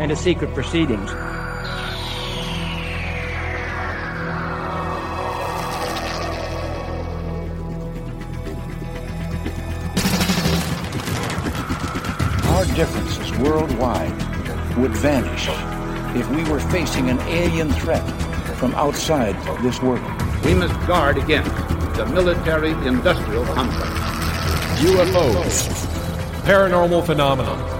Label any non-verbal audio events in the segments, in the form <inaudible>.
and to secret proceedings. Our differences worldwide would vanish if we were facing an alien threat from outside this world. We must guard against the military industrial complex. UFOs, paranormal phenomena,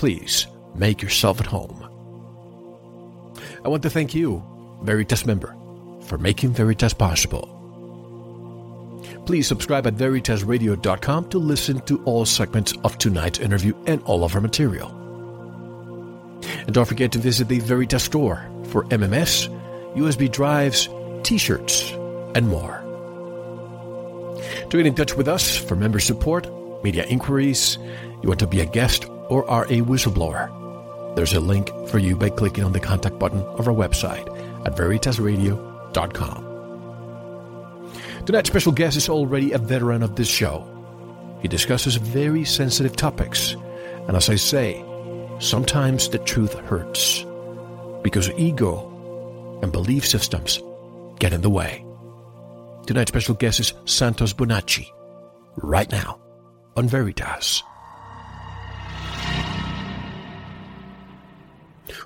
please make yourself at home. I want to thank you, Veritas member, for making Veritas possible. Please subscribe at veritasradio.com to listen to all segments of tonight's interview and all of our material. And don't forget to visit the Veritas store for MMS, USB drives, t-shirts, and more. To get in touch with us for member support, media inquiries, you want to be a guest or are a whistleblower, there's a link for you by clicking on the contact button of our website at veritasradio.com. Tonight's special guest is already a veteran of this show. He discusses very sensitive topics, and as I say, sometimes the truth hurts because ego and belief systems get in the way. Tonight's special guest is Santos Bonacci, right now on Veritas.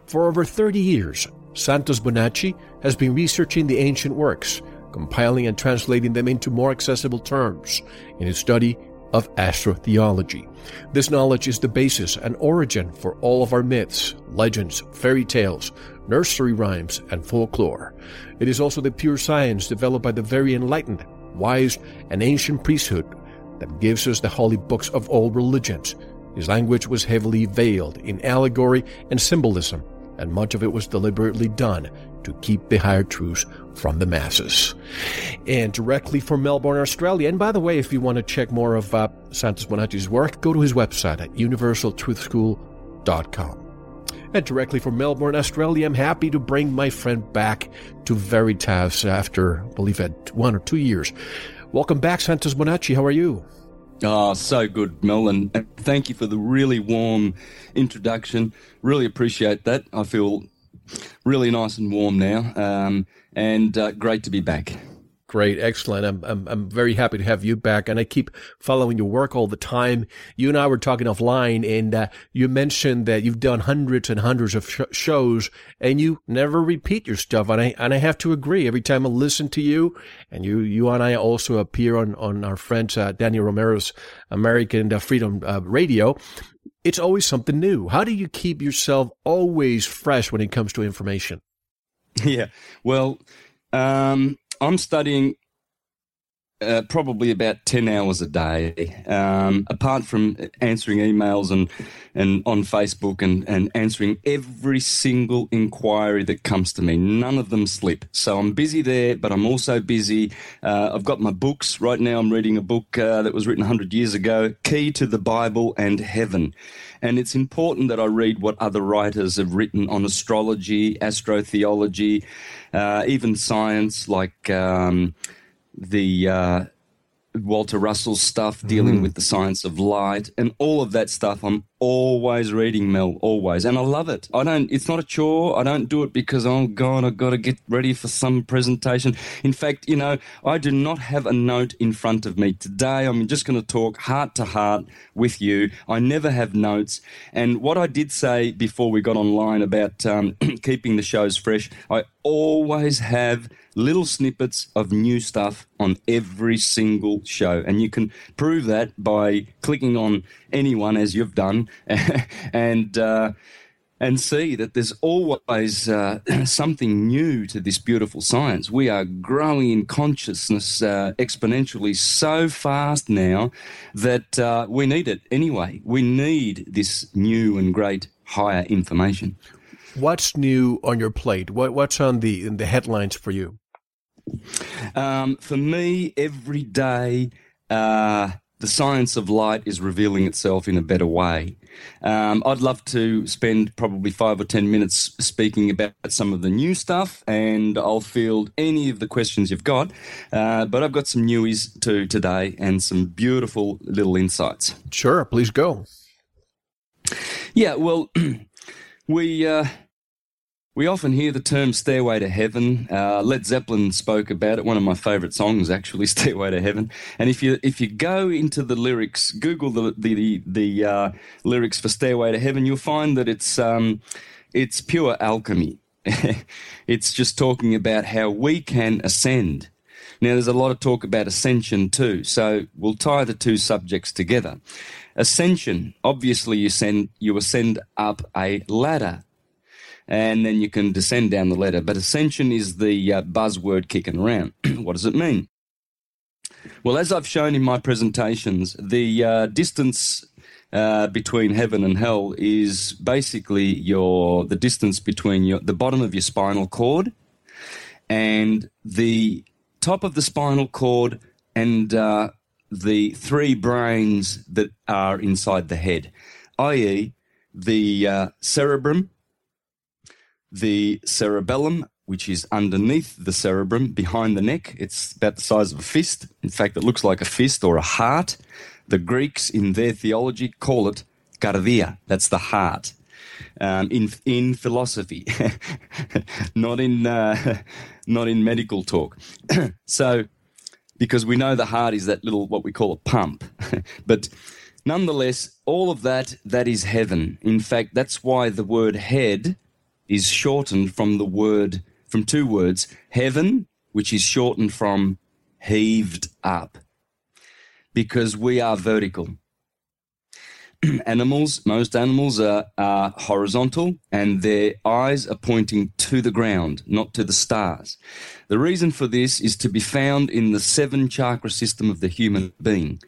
For over 30 years, Santos Bonacci has been researching the ancient works, compiling and translating them into more accessible terms in his study of astrotheology. This knowledge is the basis and origin for all of our myths, legends, fairy tales, nursery rhymes, and folklore. It is also the pure science developed by the very enlightened, wise, and ancient priesthood that gives us the holy books of all religions. His language was heavily veiled in allegory and symbolism, and much of it was deliberately done to keep the higher truths from the masses. And directly from Melbourne, Australia. And by the way, if you want to check more of uh, Santos Bonacci's work, go to his website at universaltruthschool.com. And directly from Melbourne, Australia, I'm happy to bring my friend back to Veritas after, I believe, at one or two years. Welcome back, Santos Bonacci. How are you? Oh, so good, Mel, and thank you for the really warm introduction. Really appreciate that. I feel really nice and warm now, um, and uh, great to be back. Great, excellent. I'm, I'm I'm very happy to have you back, and I keep following your work all the time. You and I were talking offline, and uh, you mentioned that you've done hundreds and hundreds of sh- shows, and you never repeat your stuff. And I and I have to agree. Every time I listen to you, and you you and I also appear on on our friend uh, Daniel Romero's American uh, Freedom uh, Radio. It's always something new. How do you keep yourself always fresh when it comes to information? <laughs> Yeah, well, um, I'm studying uh, probably about 10 hours a day. Um, apart from answering emails and, and on Facebook and, and answering every single inquiry that comes to me, none of them slip. So I'm busy there, but I'm also busy. Uh, I've got my books. Right now, I'm reading a book uh, that was written 100 years ago Key to the Bible and Heaven. And it's important that I read what other writers have written on astrology, astrotheology, uh, even science, like. Um, the uh, Walter Russell stuff dealing mm. with the science of light and all of that stuff. I'm always reading Mel, always, and I love it. I don't. It's not a chore. I don't do it because oh god, I've got to get ready for some presentation. In fact, you know, I do not have a note in front of me today. I'm just going to talk heart to heart with you. I never have notes, and what I did say before we got online about um, <clears throat> keeping the shows fresh, I always have little snippets of new stuff on every single show. And you can prove that by clicking on anyone as you've done <laughs> and, uh, and see that there's always uh, <clears throat> something new to this beautiful science. We are growing in consciousness uh, exponentially so fast now that uh, we need it anyway. We need this new and great higher information. What's new on your plate? What, what's on the the headlines for you? Um, for me, every day, uh, the science of light is revealing itself in a better way. Um, I'd love to spend probably five or ten minutes speaking about some of the new stuff, and I'll field any of the questions you've got. Uh, but I've got some newies too today and some beautiful little insights. Sure, please go. Yeah, well, <clears throat> we. Uh, we often hear the term Stairway to Heaven. Uh, Led Zeppelin spoke about it. One of my favourite songs, actually, <laughs> Stairway to Heaven. And if you if you go into the lyrics, Google the the the, the uh, lyrics for Stairway to Heaven, you'll find that it's um, it's pure alchemy. <laughs> it's just talking about how we can ascend. Now, there's a lot of talk about ascension too, so we'll tie the two subjects together. Ascension, obviously, you send you ascend up a ladder and then you can descend down the ladder. But ascension is the uh, buzzword kicking around. <clears throat> what does it mean? Well, as I've shown in my presentations, the uh, distance uh, between heaven and hell is basically your the distance between your the bottom of your spinal cord and the top of the spinal cord and uh, the three brains that are inside the head, i.e., the uh, cerebrum, the cerebellum, which is underneath the cerebrum, behind the neck. It's about the size of a fist. In fact, it looks like a fist or a heart. The Greeks, in their theology, call it cardia. That's the heart. Um, in in philosophy, <laughs> not in uh, <laughs> not in medical talk. <clears throat> so, because we know the heart is that little what we call a pump, <laughs> but nonetheless, all of that that is heaven. In fact, that's why the word head is shortened from the word, from two words, heaven, which is shortened from heaved up, because we are vertical. <clears throat> animals, most animals are, are horizontal and their eyes are pointing to the ground, not to the stars. The reason for this is to be found in the seven chakra system of the human being.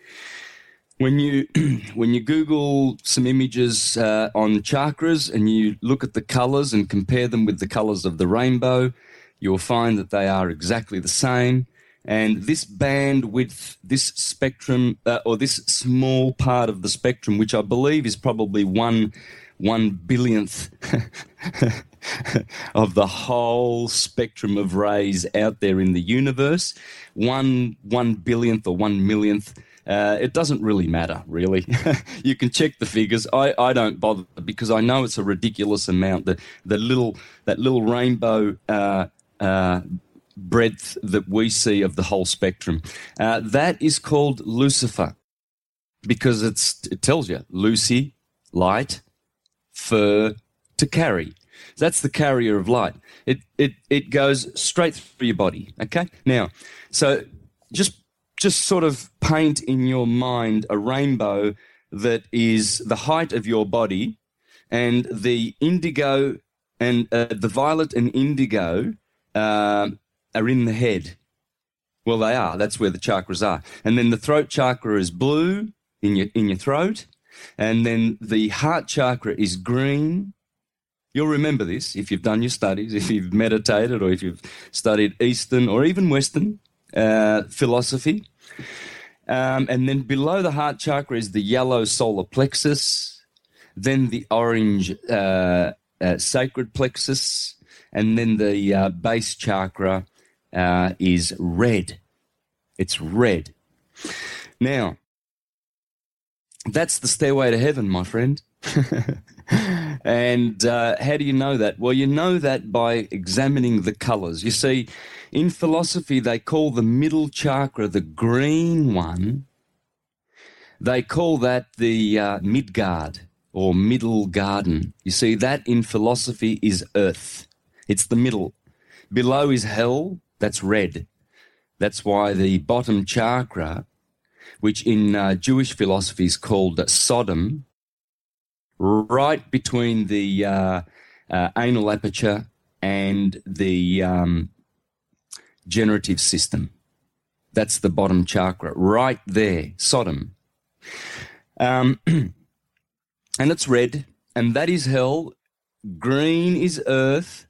When you <clears throat> when you Google some images uh, on chakras and you look at the colors and compare them with the colors of the rainbow, you'll find that they are exactly the same. And this band width, this spectrum, uh, or this small part of the spectrum, which I believe is probably one one billionth <laughs> of the whole spectrum of rays out there in the universe, one one billionth or one millionth uh, it doesn't really matter, really. <laughs> you can check the figures. I, I don't bother because I know it's a ridiculous amount. The the little that little rainbow uh, uh, breadth that we see of the whole spectrum, uh, that is called Lucifer, because it's it tells you Lucy, light, fur to carry. That's the carrier of light. It it it goes straight through your body. Okay. Now, so just just sort of paint in your mind a rainbow that is the height of your body, and the indigo and uh, the violet and indigo uh, are in the head. Well, they are. That's where the chakras are. And then the throat chakra is blue in your in your throat, and then the heart chakra is green. You'll remember this if you've done your studies, <laughs> if you've meditated, or if you've studied Eastern or even Western uh, philosophy. Um, and then below the heart chakra is the yellow solar plexus, then the orange uh, uh, sacral plexus, and then the uh, base chakra uh, is red. It's red. Now, that's the stairway to heaven, my friend. <laughs> and uh, how do you know that? Well, you know that by examining the colors. You see, in philosophy, they call the middle chakra the green one. They call that the uh, Midgard or middle garden. You see, that in philosophy is earth. It's the middle. Below is hell, that's red. That's why the bottom chakra, which in uh, Jewish philosophy is called Sodom, right between the uh, uh, anal aperture and the um, generative system. That's the bottom chakra, right there, Sodom. Um, <clears throat> and it's red, and that is hell. Green is earth,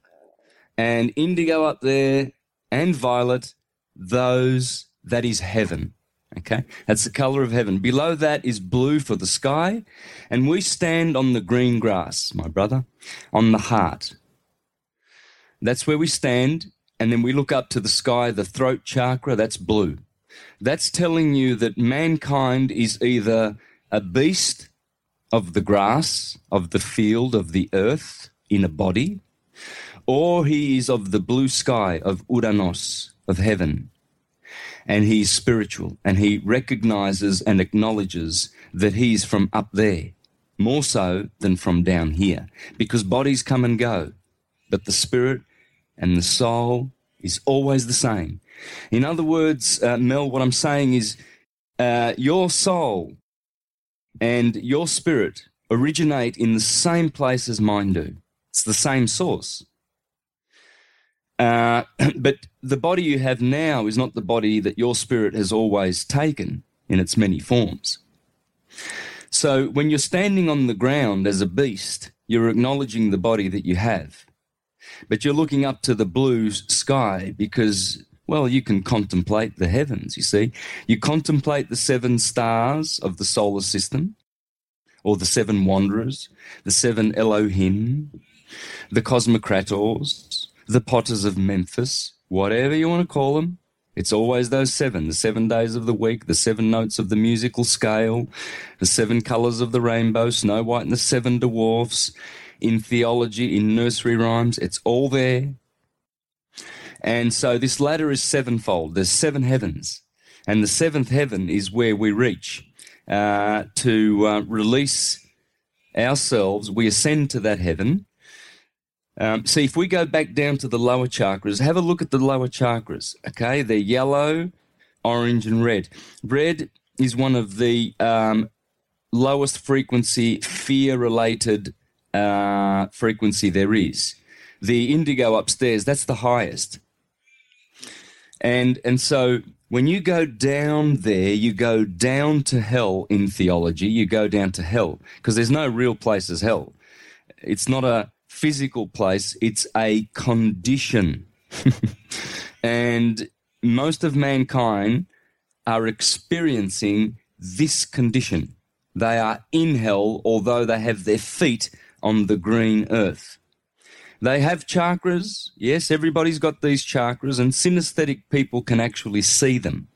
and indigo up there, and violet, those, that is heaven. Okay, that's the color of heaven. Below that is blue for the sky, and we stand on the green grass, my brother, on the heart. That's where we stand, and then we look up to the sky, the throat chakra, that's blue. That's telling you that mankind is either a beast of the grass, of the field, of the earth in a body, or he is of the blue sky, of Uranos, of heaven. And he's spiritual, and he recognizes and acknowledges that he's from up there, more so than from down here, because bodies come and go, but the spirit and the soul is always the same. In other words, uh, Mel, what I'm saying is uh, your soul and your spirit originate in the same place as mine do. It's the same source. Uh, <clears throat> but the body you have now is not the body that your spirit has always taken in its many forms. So when you're standing on the ground as a beast, you're acknowledging the body that you have. But you're looking up to the blue sky because, well, you can contemplate the heavens, you see. You contemplate the seven stars of the solar system, or the seven wanderers, the seven Elohim, the cosmocrators, the potters of Memphis, whatever you want to call them. It's always those seven, the seven days of the week, the seven notes of the musical scale, the seven colors of the rainbow, Snow White and the seven dwarfs. In theology, in nursery rhymes, it's all there. And so this ladder is sevenfold. There's seven heavens. And the seventh heaven is where we reach uh, to uh, release ourselves. We ascend to that heaven um, see, if we go back down to the lower chakras, have a look at the lower chakras. Okay, they're yellow, orange, and red. Red is one of the um, lowest frequency fear-related uh, frequency there is. The indigo upstairs, that's the highest. And and so when you go down there, you go down to hell in theology. You go down to hell because there's no real place as hell. It's not a physical place, it's a condition. <laughs> and most of mankind are experiencing this condition. They are in hell, although they have their feet on the green earth. They have chakras. Yes, everybody's got these chakras, and synesthetic people can actually see them.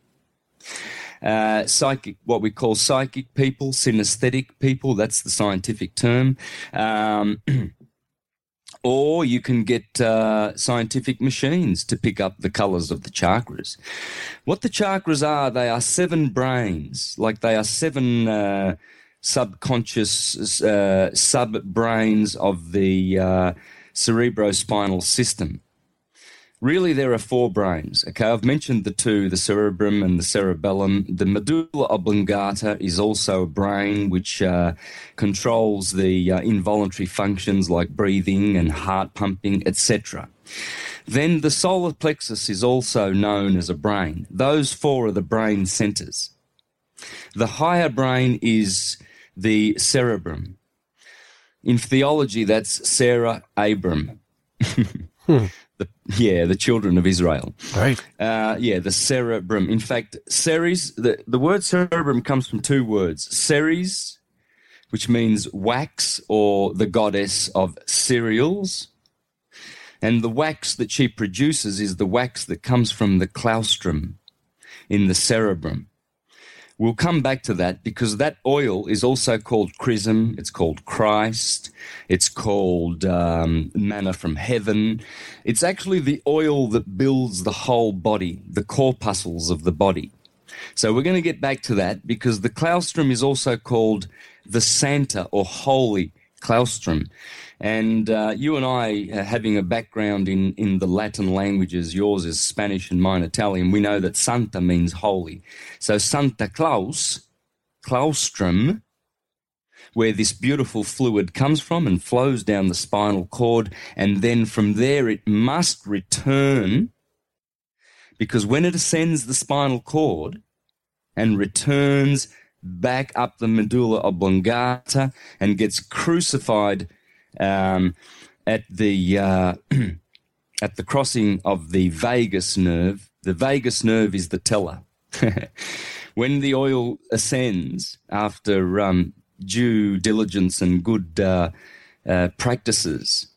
Uh, psychic, what we call psychic people, synesthetic people, that's the scientific term. Um, <clears throat> or you can get uh, scientific machines to pick up the colors of the chakras. What the chakras are, they are seven brains, like they are seven uh, subconscious uh, sub brains of the uh, cerebrospinal system. Really, there are four brains. Okay, I've mentioned the two, the cerebrum and the cerebellum. The medulla oblongata is also a brain which uh, controls the uh, involuntary functions like breathing and heart pumping, etc. Then the solar plexus is also known as a brain. Those four are the brain centers. The higher brain is the cerebrum. In theology, that's Sarah Abram. <laughs> hmm. The, yeah, the children of Israel. Right. Uh, yeah, the cerebrum. In fact, ceres, the, the word cerebrum comes from two words ceres, which means wax or the goddess of cereals. And the wax that she produces is the wax that comes from the claustrum in the cerebrum. We'll come back to that because that oil is also called chrism. It's called Christ. It's called um, manna from heaven. It's actually the oil that builds the whole body, the corpuscles of the body. So we're going to get back to that because the claustrum is also called the Santa or Holy Claustrum. And uh, you and I, uh, having a background in, in the Latin languages, yours is Spanish and mine Italian, we know that Santa means holy. So Santa Claus, claustrum, where this beautiful fluid comes from and flows down the spinal cord, and then from there it must return, because when it ascends the spinal cord and returns back up the medulla oblongata and gets crucified um, at the uh, <clears throat> at the crossing of the vagus nerve. The vagus nerve is the teller. <laughs> when the oil ascends after um, due diligence and good uh, uh, practices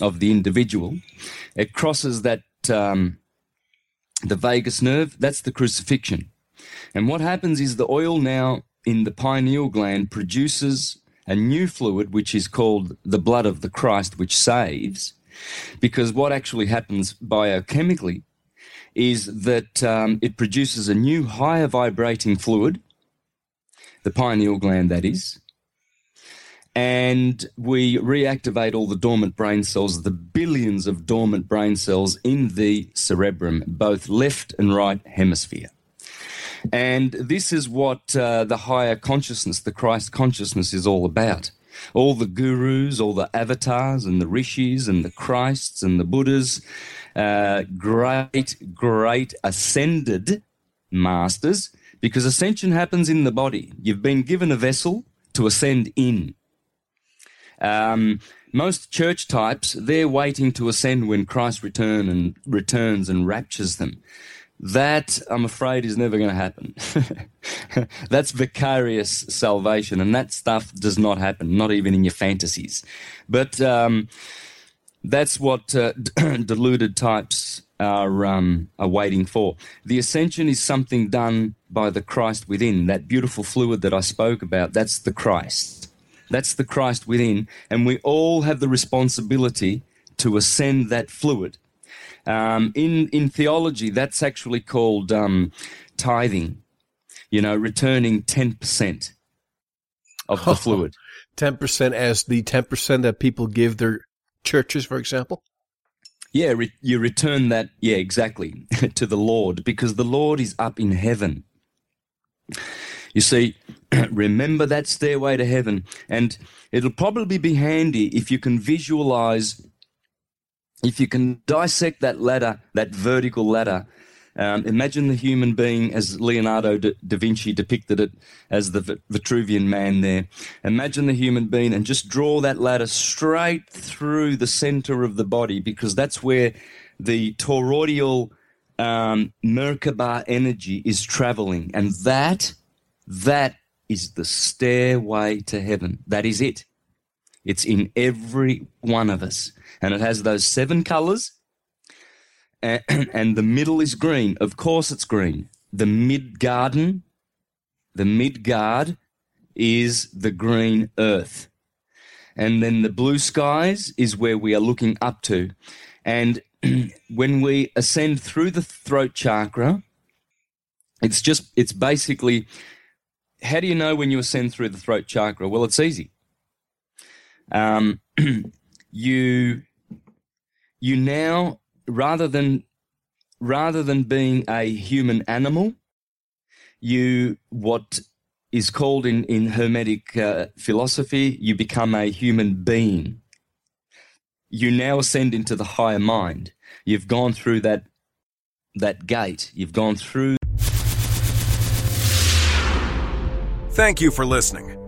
of the individual, it crosses that um, the vagus nerve. That's the crucifixion. And what happens is the oil now in the pineal gland produces a new fluid, which is called the blood of the Christ, which saves. Because what actually happens biochemically is that um, it produces a new higher vibrating fluid, the pineal gland, that is, and we reactivate all the dormant brain cells, the billions of dormant brain cells in the cerebrum, both left and right hemisphere. And this is what uh, the higher consciousness, the Christ consciousness, is all about. All the gurus, all the avatars, and the rishis, and the Christs, and the Buddhas, uh, great, great ascended masters, because ascension happens in the body. You've been given a vessel to ascend in. Um, most church types, they're waiting to ascend when Christ return and returns and raptures them. That, I'm afraid, is never going to happen. <laughs> That's vicarious salvation, and that stuff does not happen, not even in your fantasies. But um, that's what uh, <clears throat> deluded types are, um, are waiting for. The ascension is something done by the Christ within, that beautiful fluid that I spoke about. That's the Christ. That's the Christ within, and we all have the responsibility to ascend that fluid um, in in theology, that's actually called um, tithing. You know, returning ten percent of the fluid. Ten percent as the ten percent that people give their churches, for example. Yeah, re- you return that. Yeah, exactly <laughs> to the Lord because the Lord is up in heaven. You see, <clears throat> remember that stairway to heaven, and it'll probably be handy if you can visualize if you can dissect that ladder, that vertical ladder, um, imagine the human being as Leonardo da, Vinci depicted it as the Vitruvian man there. Imagine the human being and just draw that ladder straight through the center of the body because that's where the toroidal um, Merkaba energy is traveling. And that, that is the stairway to heaven. That is it. It's in every one of us and it has those seven colors <clears throat> and, the middle is green. Of course it's green. The mid garden, the mid guard is the green earth. And then the blue skies is where we are looking up to. And <clears throat> when we ascend through the throat chakra, it's just, it's basically, how do you know when you ascend through the throat chakra? Well, it's easy. Um, <clears throat> you you now rather than rather than being a human animal, you what is called in in hermetic uh, philosophy, you become a human being. You now ascend into the higher mind. You've gone through that that gate. You've gone through. Thank you for listening.